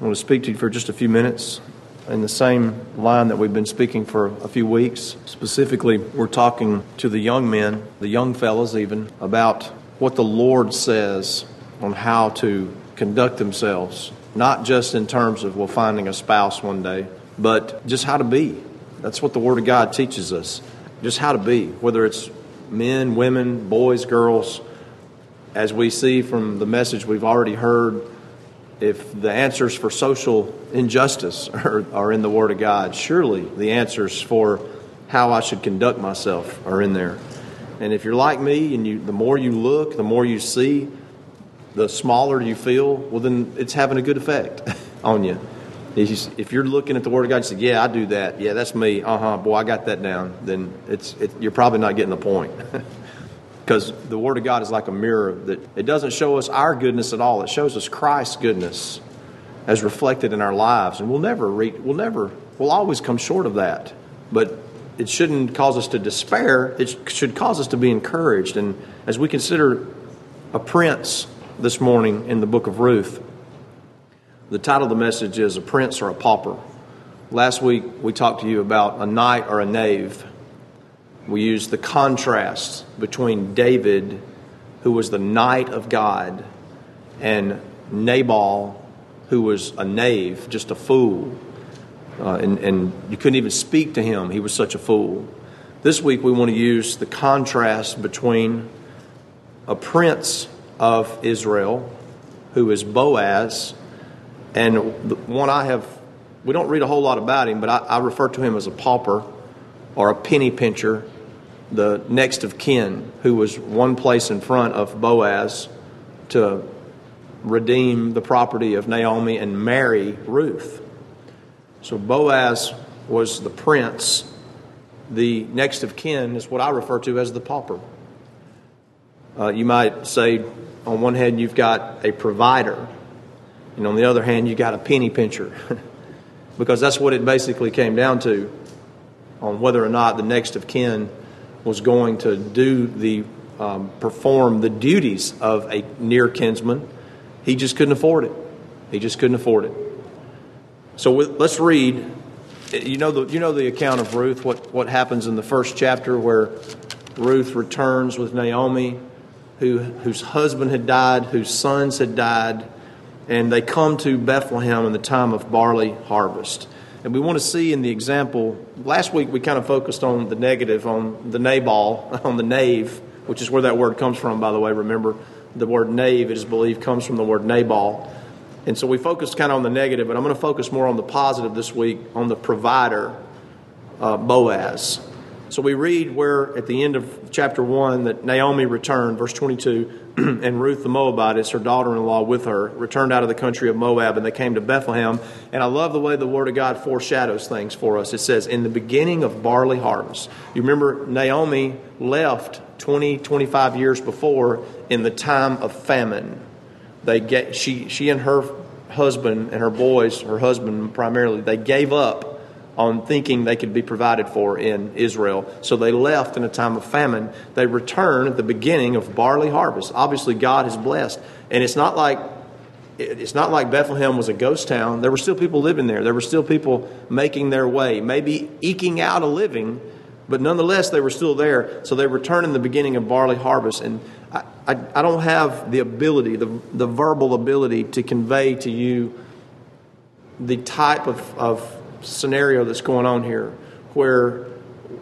I want to speak to you for just a few minutes in the same line that we've been speaking for a few weeks. Specifically, we're talking to the young men, the young fellas even, about what the Lord says on how to conduct themselves, not just in terms of, well, finding a spouse one day, but just how to be. That's what the Word of God teaches us. Just how to be, whether it's men, women, boys, girls. As we see from the message we've already heard, if the answers for social injustice are, are in the Word of God, surely the answers for how I should conduct myself are in there. And if you're like me and you, the more you look, the more you see, the smaller you feel, well, then it's having a good effect on you. If you're looking at the Word of God and say, "Yeah, I do that. Yeah, that's me. Uh huh. Boy, I got that down," then it's it, you're probably not getting the point. because the Word of God is like a mirror that it doesn't show us our goodness at all. It shows us Christ's goodness as reflected in our lives, and we'll never reach, we'll never, we'll always come short of that. But it shouldn't cause us to despair. It should cause us to be encouraged. And as we consider a prince this morning in the book of Ruth, the title of the message is "A Prince or a Pauper." Last week we talked to you about a knight or a knave. We use the contrast between David, who was the knight of God, and Nabal, who was a knave, just a fool. Uh, and, and you couldn't even speak to him, he was such a fool. This week we want to use the contrast between a prince of Israel, who is Boaz, and one I have, we don't read a whole lot about him, but I, I refer to him as a pauper or a penny pincher the next of kin, who was one place in front of Boaz to redeem the property of Naomi and marry Ruth. So Boaz was the prince. The next of kin is what I refer to as the pauper. Uh, you might say, on one hand, you've got a provider, and on the other hand, you've got a penny pincher. because that's what it basically came down to on whether or not the next of kin was going to do the um, perform the duties of a near kinsman. He just couldn't afford it. He just couldn't afford it. So let's read. You know the you know the account of Ruth. What what happens in the first chapter where Ruth returns with Naomi, who whose husband had died, whose sons had died, and they come to Bethlehem in the time of barley harvest. And we want to see in the example, last week we kind of focused on the negative, on the Nabal, on the knave, which is where that word comes from, by the way. Remember, the word knave, it is believed, comes from the word Nabal. And so we focused kind of on the negative, but I'm going to focus more on the positive this week, on the provider, uh, Boaz. So we read where at the end of chapter 1 that Naomi returned, verse 22, and Ruth the Moabitess, her daughter in law, with her, returned out of the country of Moab, and they came to Bethlehem. And I love the way the Word of God foreshadows things for us. It says, In the beginning of barley harvest. You remember Naomi left 20, 25 years before in the time of famine. They get, she, she and her husband and her boys, her husband primarily, they gave up on thinking they could be provided for in Israel. So they left in a time of famine. They return at the beginning of barley harvest. Obviously, God has blessed. And it's not like it's not like Bethlehem was a ghost town. There were still people living there. There were still people making their way, maybe eking out a living, but nonetheless, they were still there. So they return in the beginning of barley harvest. And I, I, I don't have the ability, the, the verbal ability to convey to you the type of, of scenario that's going on here where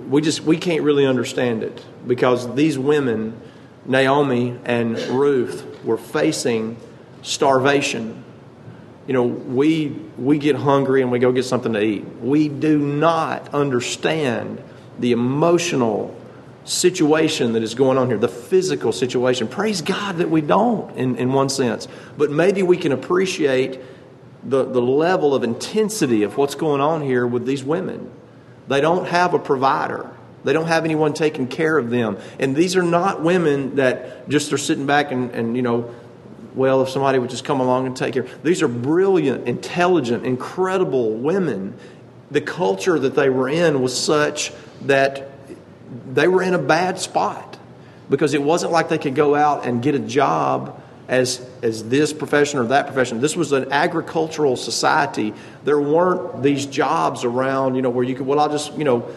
we just we can't really understand it because these women Naomi and Ruth were facing starvation. You know we we get hungry and we go get something to eat. We do not understand the emotional situation that is going on here the physical situation. Praise god that we don't in, in one sense. But maybe we can appreciate the, the level of intensity of what's going on here with these women. They don't have a provider. They don't have anyone taking care of them. And these are not women that just are sitting back and, and you know, well, if somebody would just come along and take care. These are brilliant, intelligent, incredible women. The culture that they were in was such that they were in a bad spot because it wasn't like they could go out and get a job as, as this profession or that profession. This was an agricultural society. There weren't these jobs around, you know, where you could, well, I'll just, you know,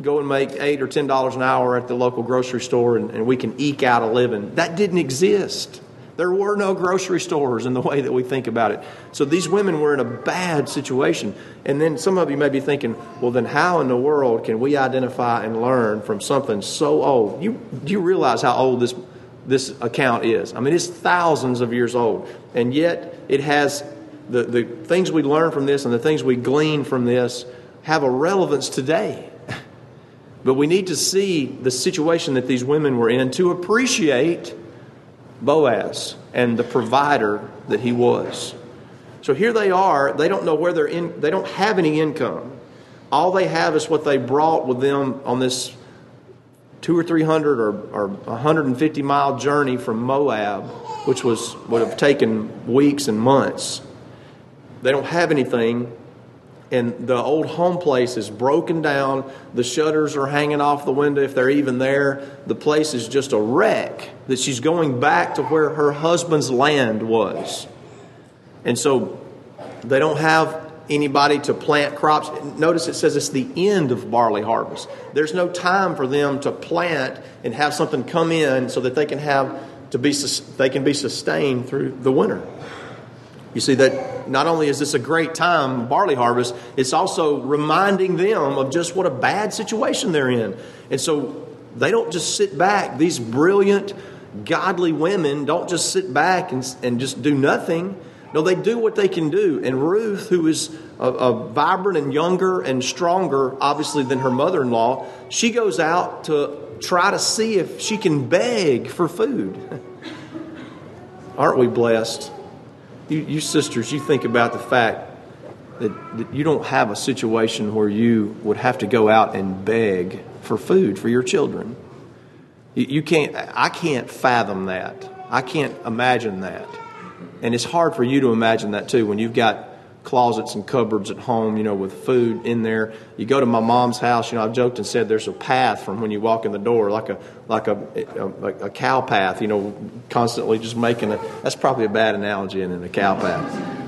go and make eight or ten dollars an hour at the local grocery store and, and we can eke out a living. That didn't exist. There were no grocery stores in the way that we think about it. So these women were in a bad situation. And then some of you may be thinking, well, then how in the world can we identify and learn from something so old? You, do you realize how old this, this account is? I mean, it's thousands of years old. And yet it has the, the things we learn from this and the things we glean from this have a relevance today. But we need to see the situation that these women were in to appreciate Boaz and the provider that he was. So here they are. They don't know where they're in, they don't have any income. All they have is what they brought with them on this two or three hundred or, or 150 mile journey from Moab, which was would have taken weeks and months. They don't have anything and the old home place is broken down. The shutters are hanging off the window if they're even there. The place is just a wreck. That she's going back to where her husband's land was. And so they don't have anybody to plant crops. Notice it says it's the end of barley harvest. There's no time for them to plant and have something come in so that they can have to be they can be sustained through the winter. You see that not only is this a great time, barley harvest, it's also reminding them of just what a bad situation they're in. And so they don't just sit back. These brilliant, godly women don't just sit back and, and just do nothing. No, they do what they can do. And Ruth, who is a, a vibrant and younger and stronger, obviously, than her mother in law, she goes out to try to see if she can beg for food. Aren't we blessed? you, you sisters, you think about the fact that, that you don't have a situation where you would have to go out and beg for food for your children. You, you can't, I can't fathom that. I can't imagine that. And it's hard for you to imagine that too when you've got closets and cupboards at home, you know, with food in there. You go to my mom's house, you know, I've joked and said there's a path from when you walk in the door, like a like a a, a cow path, you know, constantly just making a. That's probably a bad analogy in a cow path.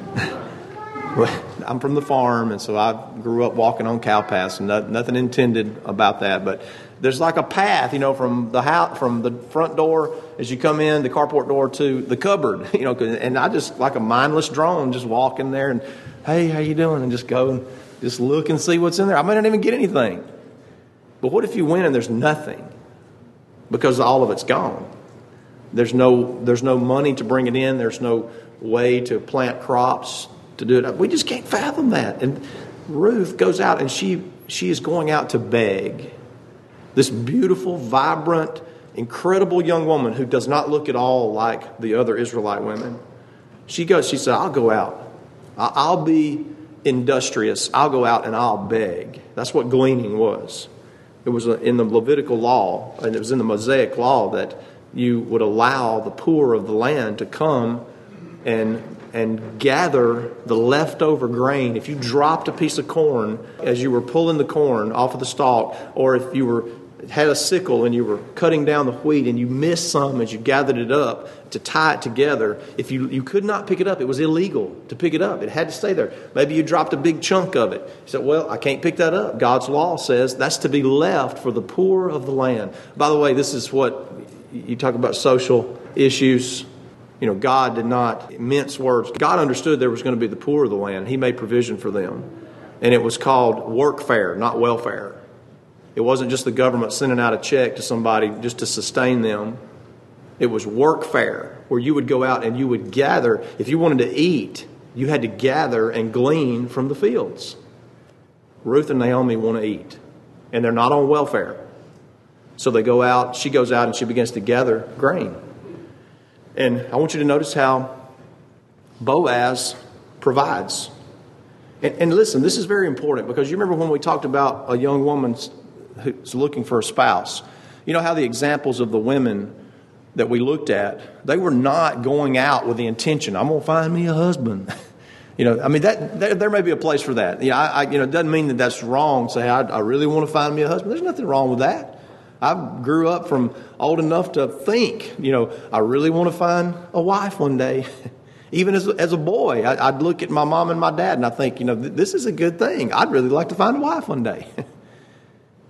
I'm from the farm, and so I grew up walking on cow paths, and nothing intended about that. But there's like a path, you know, from the house, from the front door as you come in, the carport door to the cupboard, you know. And I just like a mindless drone, just walk in there and, hey, how you doing? And just go and just look and see what's in there. I may not even get anything. But what if you win and there's nothing? Because all of it's gone. There's no there's no money to bring it in. There's no way to plant crops to do it. We just can't fathom that. And Ruth goes out and she she is going out to beg. This beautiful, vibrant, incredible young woman who does not look at all like the other Israelite women. She goes, she said, I'll go out. I'll be industrious. I'll go out and I'll beg. That's what gleaning was. It was uh, in the Levitical law, and it was in the Mosaic law that you would allow the poor of the land to come and and gather the leftover grain. If you dropped a piece of corn as you were pulling the corn off of the stalk, or if you were had a sickle and you were cutting down the wheat and you missed some as you gathered it up to tie it together, if you, you could not pick it up, it was illegal to pick it up. It had to stay there. Maybe you dropped a big chunk of it. You said, Well, I can't pick that up. God's law says that's to be left for the poor of the land. By the way, this is what you talk about social issues. You know, God did not mince words. God understood there was going to be the poor of the land. He made provision for them. And it was called workfare, not welfare. It wasn't just the government sending out a check to somebody just to sustain them. It was workfare, where you would go out and you would gather. If you wanted to eat, you had to gather and glean from the fields. Ruth and Naomi want to eat, and they're not on welfare. So they go out, she goes out and she begins to gather grain. And I want you to notice how Boaz provides. And, and, listen, this is very important because you remember when we talked about a young woman who's looking for a spouse. You know how the examples of the women that we looked at, they were not going out with the intention, I'm going to find me a husband. you know, I mean, that there, there, may be a place for that. Yeah, I, I, you know, it doesn't mean that that's wrong. Say, I, I really want to find me a husband. There's nothing wrong with that. I grew up from old enough to think, you know, I really want to find a wife one day. Even as, as a boy, I, would look at my mom and my dad and I think, you know, this is a good thing. I'd really like to find a wife one day.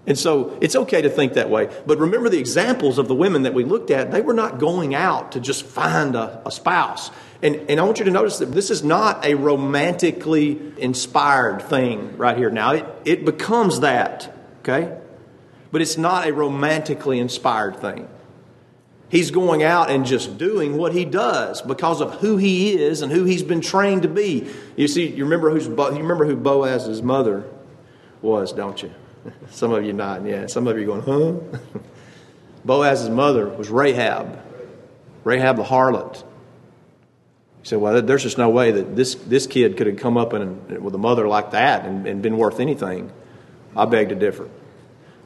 and so it's okay to think that way. But remember the examples of the women that we looked at, they were not going out to just find a, a spouse. And, and I want you to notice that this is not a romantically inspired thing right here. Now, it, it becomes that, okay? But it's not a romantically inspired thing. He's going out and just doing what he does because of who he is and who he's been trained to be. You see, you remember, who's, you remember who Boaz's mother was, don't you? Some of you nodding, yeah. Some of you going, huh? Boaz's mother was Rahab, Rahab the harlot. He said, Well, there's just no way that this, this kid could have come up and, with a mother like that and, and been worth anything. I beg to differ.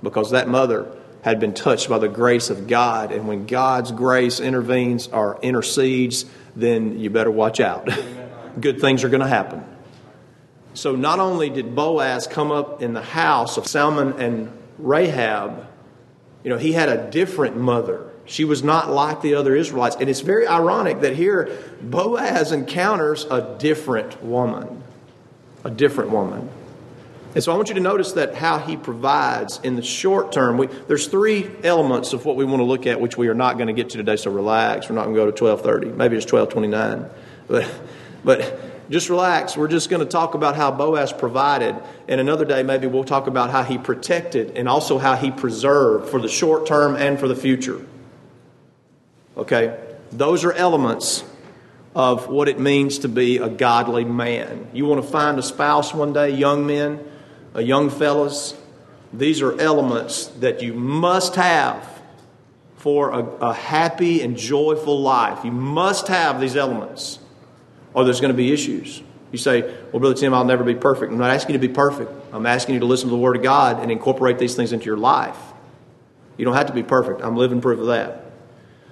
Because that mother had been touched by the grace of God. And when God's grace intervenes or intercedes, then you better watch out. Good things are going to happen. So not only did Boaz come up in the house of Salmon and Rahab, you know, he had a different mother. She was not like the other Israelites. And it's very ironic that here Boaz encounters a different woman. A different woman. And so I want you to notice that how he provides in the short term. We, there's three elements of what we want to look at, which we are not going to get to today. So relax. We're not going to go to 12:30. Maybe it's 12:29. But, but just relax. We're just going to talk about how Boaz provided, and another day maybe we'll talk about how he protected and also how he preserved for the short term and for the future. Okay? Those are elements of what it means to be a godly man. You want to find a spouse one day, young men, a young fellas, these are elements that you must have for a, a happy and joyful life. You must have these elements, or there's going to be issues. You say, Well, Brother Tim, I'll never be perfect. I'm not asking you to be perfect. I'm asking you to listen to the Word of God and incorporate these things into your life. You don't have to be perfect. I'm living proof of that.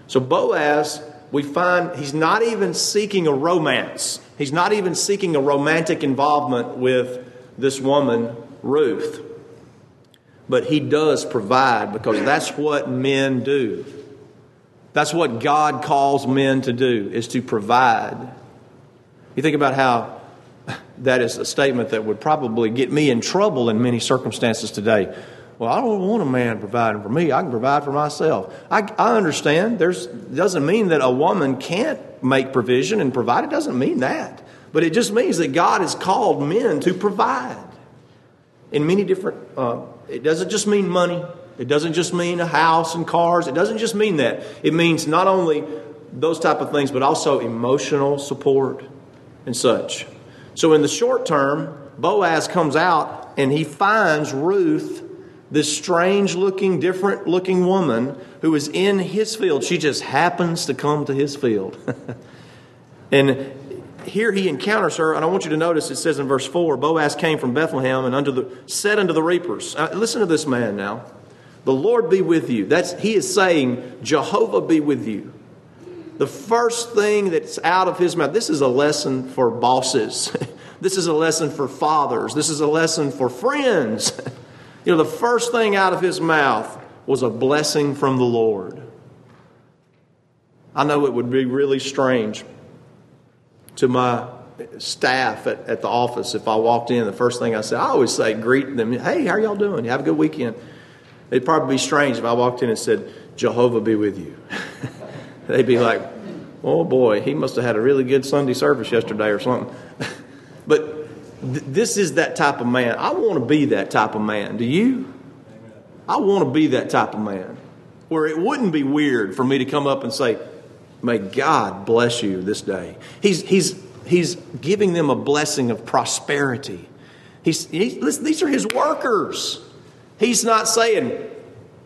So Boaz, we find he's not even seeking a romance. He's not even seeking a romantic involvement with this woman, Ruth. But he does provide because that's what men do. That's what God calls men to do, is to provide. You think about how that is a statement that would probably get me in trouble in many circumstances today. Well, I don't want a man providing for me. I can provide for myself. I, I understand. There's doesn't mean that a woman can't make provision and provide. It doesn't mean that. But it just means that God has called men to provide in many different. Uh, it doesn't just mean money. It doesn't just mean a house and cars. It doesn't just mean that. It means not only those type of things, but also emotional support and such. So in the short term, Boaz comes out and he finds Ruth this strange looking, different looking woman who is in his field. She just happens to come to his field. and here he encounters her, and I want you to notice it says in verse 4 Boaz came from Bethlehem and under the, said unto the reapers, uh, Listen to this man now. The Lord be with you. That's, he is saying, Jehovah be with you. The first thing that's out of his mouth, this is a lesson for bosses. this is a lesson for fathers. This is a lesson for friends. You know, the first thing out of his mouth was a blessing from the Lord. I know it would be really strange to my staff at, at the office if I walked in. The first thing I said, I always say, greet them, hey, how are y'all doing? You have a good weekend. It'd probably be strange if I walked in and said, Jehovah be with you. They'd be like, oh boy, he must have had a really good Sunday service yesterday or something. but this is that type of man. I want to be that type of man. Do you? I want to be that type of man where it wouldn't be weird for me to come up and say, May God bless you this day. He's, he's, he's giving them a blessing of prosperity. He's, he's, these are his workers. He's not saying,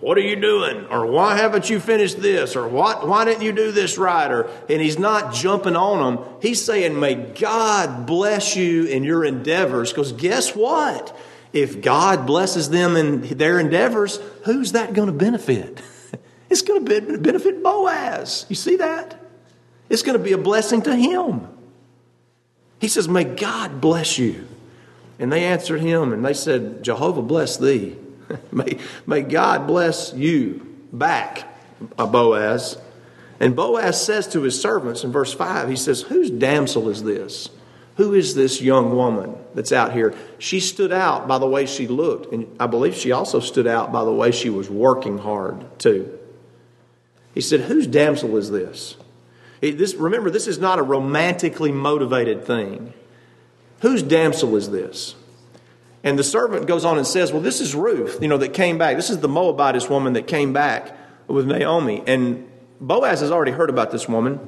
what are you doing? Or why haven't you finished this? Or what, why didn't you do this right? Or, and he's not jumping on them. He's saying, May God bless you in your endeavors. Because guess what? If God blesses them in their endeavors, who's that going to benefit? It's going to benefit Boaz. You see that? It's going to be a blessing to him. He says, May God bless you. And they answered him and they said, Jehovah bless thee. may, may God bless you back, uh, Boaz. And Boaz says to his servants in verse 5, he says, Whose damsel is this? Who is this young woman that's out here? She stood out by the way she looked, and I believe she also stood out by the way she was working hard, too. He said, Whose damsel is this? This, remember, this is not a romantically motivated thing. Whose damsel is this? And the servant goes on and says, Well, this is Ruth, you know, that came back. This is the Moabitess woman that came back with Naomi. And Boaz has already heard about this woman.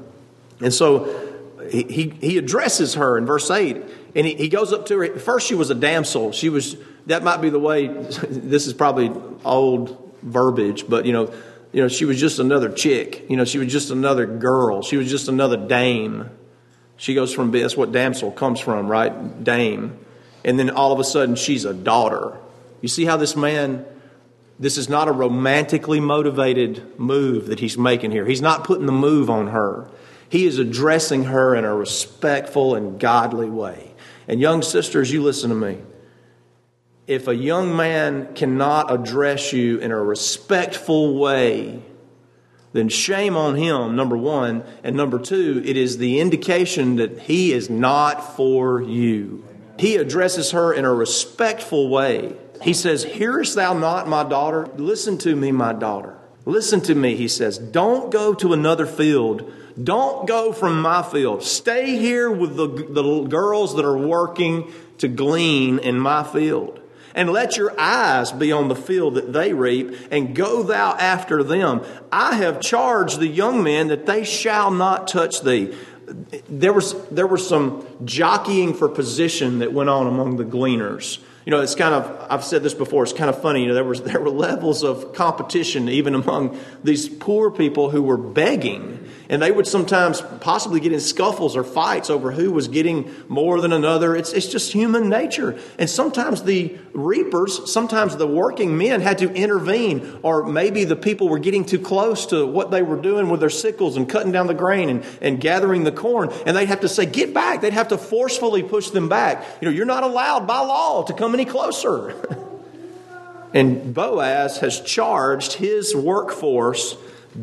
And so he, he, he addresses her in verse 8. And he, he goes up to her. First, she was a damsel. She was, that might be the way, this is probably old verbiage, but, you know, you know, she was just another chick. You know, she was just another girl. She was just another dame. She goes from, that's what damsel comes from, right? Dame. And then all of a sudden, she's a daughter. You see how this man, this is not a romantically motivated move that he's making here. He's not putting the move on her. He is addressing her in a respectful and godly way. And, young sisters, you listen to me if a young man cannot address you in a respectful way, then shame on him, number one. And number two, it is the indication that he is not for you. He addresses her in a respectful way. He says, Hearest thou not, my daughter? Listen to me, my daughter. Listen to me, he says. Don't go to another field. Don't go from my field. Stay here with the, the girls that are working to glean in my field and let your eyes be on the field that they reap, and go thou after them. I have charged the young men that they shall not touch thee. There was, there was some jockeying for position that went on among the gleaners. You know, it's kind of, I've said this before, it's kind of funny. You know, there, was, there were levels of competition even among these poor people who were begging and they would sometimes possibly get in scuffles or fights over who was getting more than another. It's, it's just human nature. And sometimes the reapers, sometimes the working men had to intervene, or maybe the people were getting too close to what they were doing with their sickles and cutting down the grain and, and gathering the corn. And they'd have to say, Get back. They'd have to forcefully push them back. You know, you're not allowed by law to come any closer. and Boaz has charged his workforce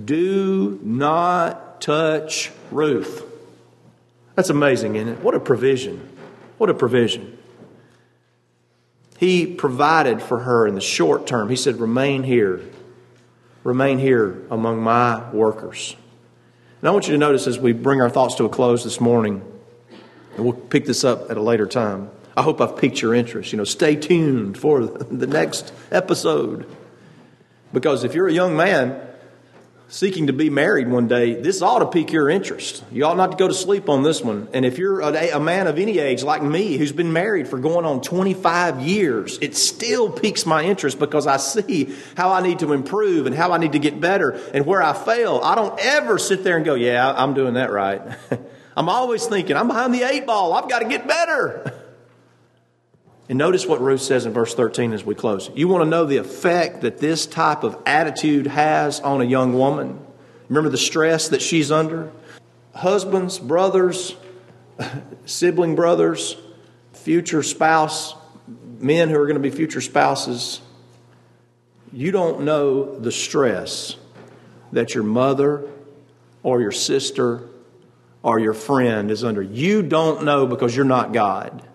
do not touch Ruth. That's amazing, isn't it? What a provision. What a provision. He provided for her in the short term. He said, Remain here. Remain here among my workers. And I want you to notice as we bring our thoughts to a close this morning, and we'll pick this up at a later time. I hope I've piqued your interest. You know, stay tuned for the next episode. Because if you're a young man, seeking to be married one day, this ought to pique your interest. You ought not to go to sleep on this one. And if you're a, a, man of any age like me who's been married for going on 25 years, it still piques my interest because I see how I need to improve and how I need to get better and where I fail. I don't ever sit there and go, yeah, I'm doing that right. I'm always thinking, I'm behind the eight ball. I've got to get better. And notice what Ruth says in verse 13 as we close. You want to know the effect that this type of attitude has on a young woman? Remember the stress that she's under? Husbands, brothers, sibling brothers, future spouse, men who are going to be future spouses. You don't know the stress that your mother or your sister or your friend is under. You don't know because you're not God.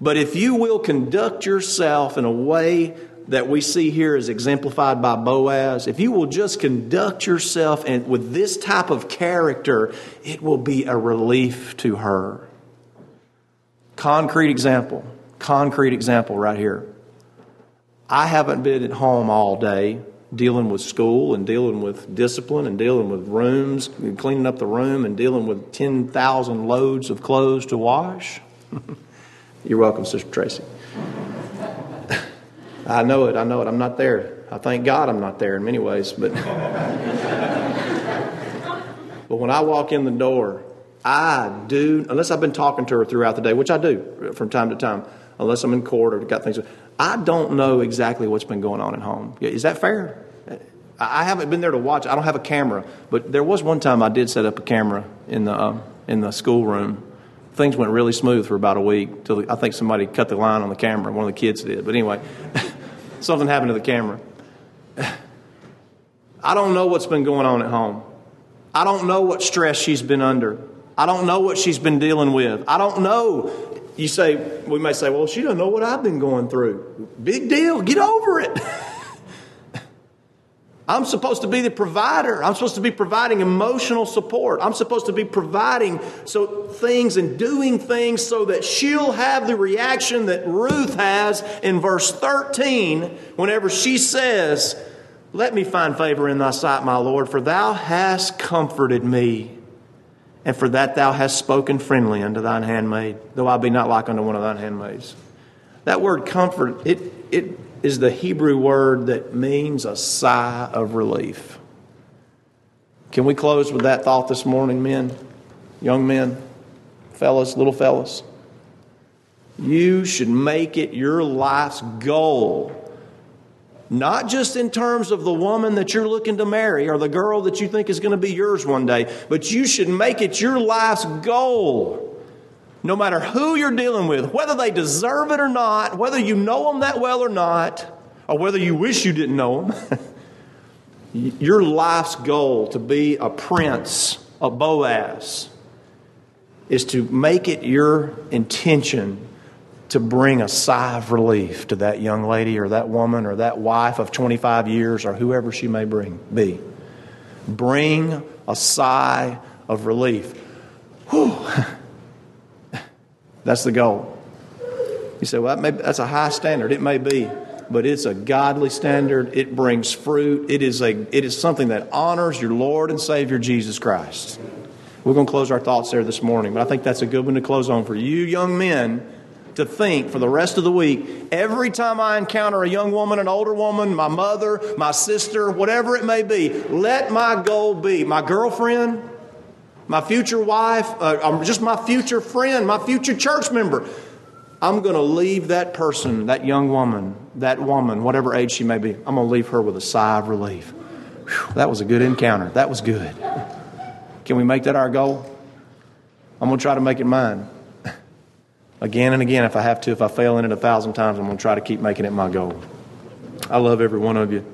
But if you will conduct yourself in a way that we see here is exemplified by Boaz, if you will just conduct yourself and with this type of character, it will be a relief to her. Concrete example, concrete example right here. I haven't been at home all day dealing with school and dealing with discipline and dealing with rooms cleaning up the room and dealing with 10,000 loads of clothes to wash. You're welcome, Sister Tracy. I know it. I know it. I'm not there. I thank God I'm not there in many ways, but but when I walk in the door, I do unless I've been talking to her throughout the day, which I do from time to time, unless I'm in court or got things. I don't know exactly what's been going on at home. Is that fair? I haven't been there to watch. I don't have a camera, but there was one time I did set up a camera in the uh, in the schoolroom things went really smooth for about a week till I think somebody cut the line on the camera. One of the kids did. But anyway, Something happened to the camera. I don't know what's been going on at home. I don't know what stress she's been under. I don't know what she's been dealing with. I don't know. You say, we may say, well, she doesn't know what I've been going through. Big deal. Get over it. I'm supposed to be the provider. I'm supposed to be providing emotional support. I'm supposed to be providing so things and doing things so that she'll have the reaction that Ruth has in verse 13 whenever she says, "Let me find favor in thy sight, my Lord, for thou hast comforted me, and for that thou hast spoken friendly unto thine handmaid, though I be not like unto one of thine handmaids." That word comfort, it it is the Hebrew word that means a sigh of relief. Can we close with that thought this morning, men, young men, fellas, little fellas? You should make it your life's goal. Not just in terms of the woman that you're looking to marry or the girl that you think is going to be yours one day, but you should make it your life's goal no matter who you're dealing with, whether they deserve it or not, whether you know them that well or not, or whether you wish you didn't know them, your life's goal to be a prince, a Boaz, is to make it your intention to bring a sigh of relief to that young lady or that woman or that wife of 25 years or whoever she may bring, be. Bring a sigh of relief. Whew. That's the goal. You say, well, that may, that's a high standard. It may be, but it's a godly standard. It brings fruit. It is, a, it is something that honors your Lord and Savior Jesus Christ. We're going to close our thoughts there this morning, but I think that's a good one to close on for you young men to think for the rest of the week. Every time I encounter a young woman, an older woman, my mother, my sister, whatever it may be, let my goal be my girlfriend, my future wife, uh, just my future friend, my future church member. I'm going to leave that person, that young woman, that woman, whatever age she may be, I'm going to leave her with a sigh of relief. Whew, that was a good encounter. That was good. Can we make that our goal? I'm going to try to make it mine. Again and again, if I have to, if I fail in it a thousand times, I'm going to try to keep making it my goal. I love every one of you.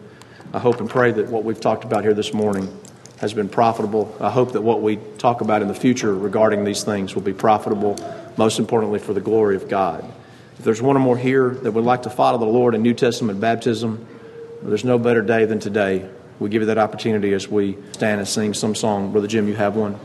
I hope and pray that what we've talked about here this morning has been profitable. I hope that what we talk about in the future regarding these things will be profitable, most importantly, for the glory of God. If there's one or more here that would like to follow the Lord in New Testament baptism, there's no better day than today. We give you that opportunity as we stand and sing some song. Brother Jim, you have one.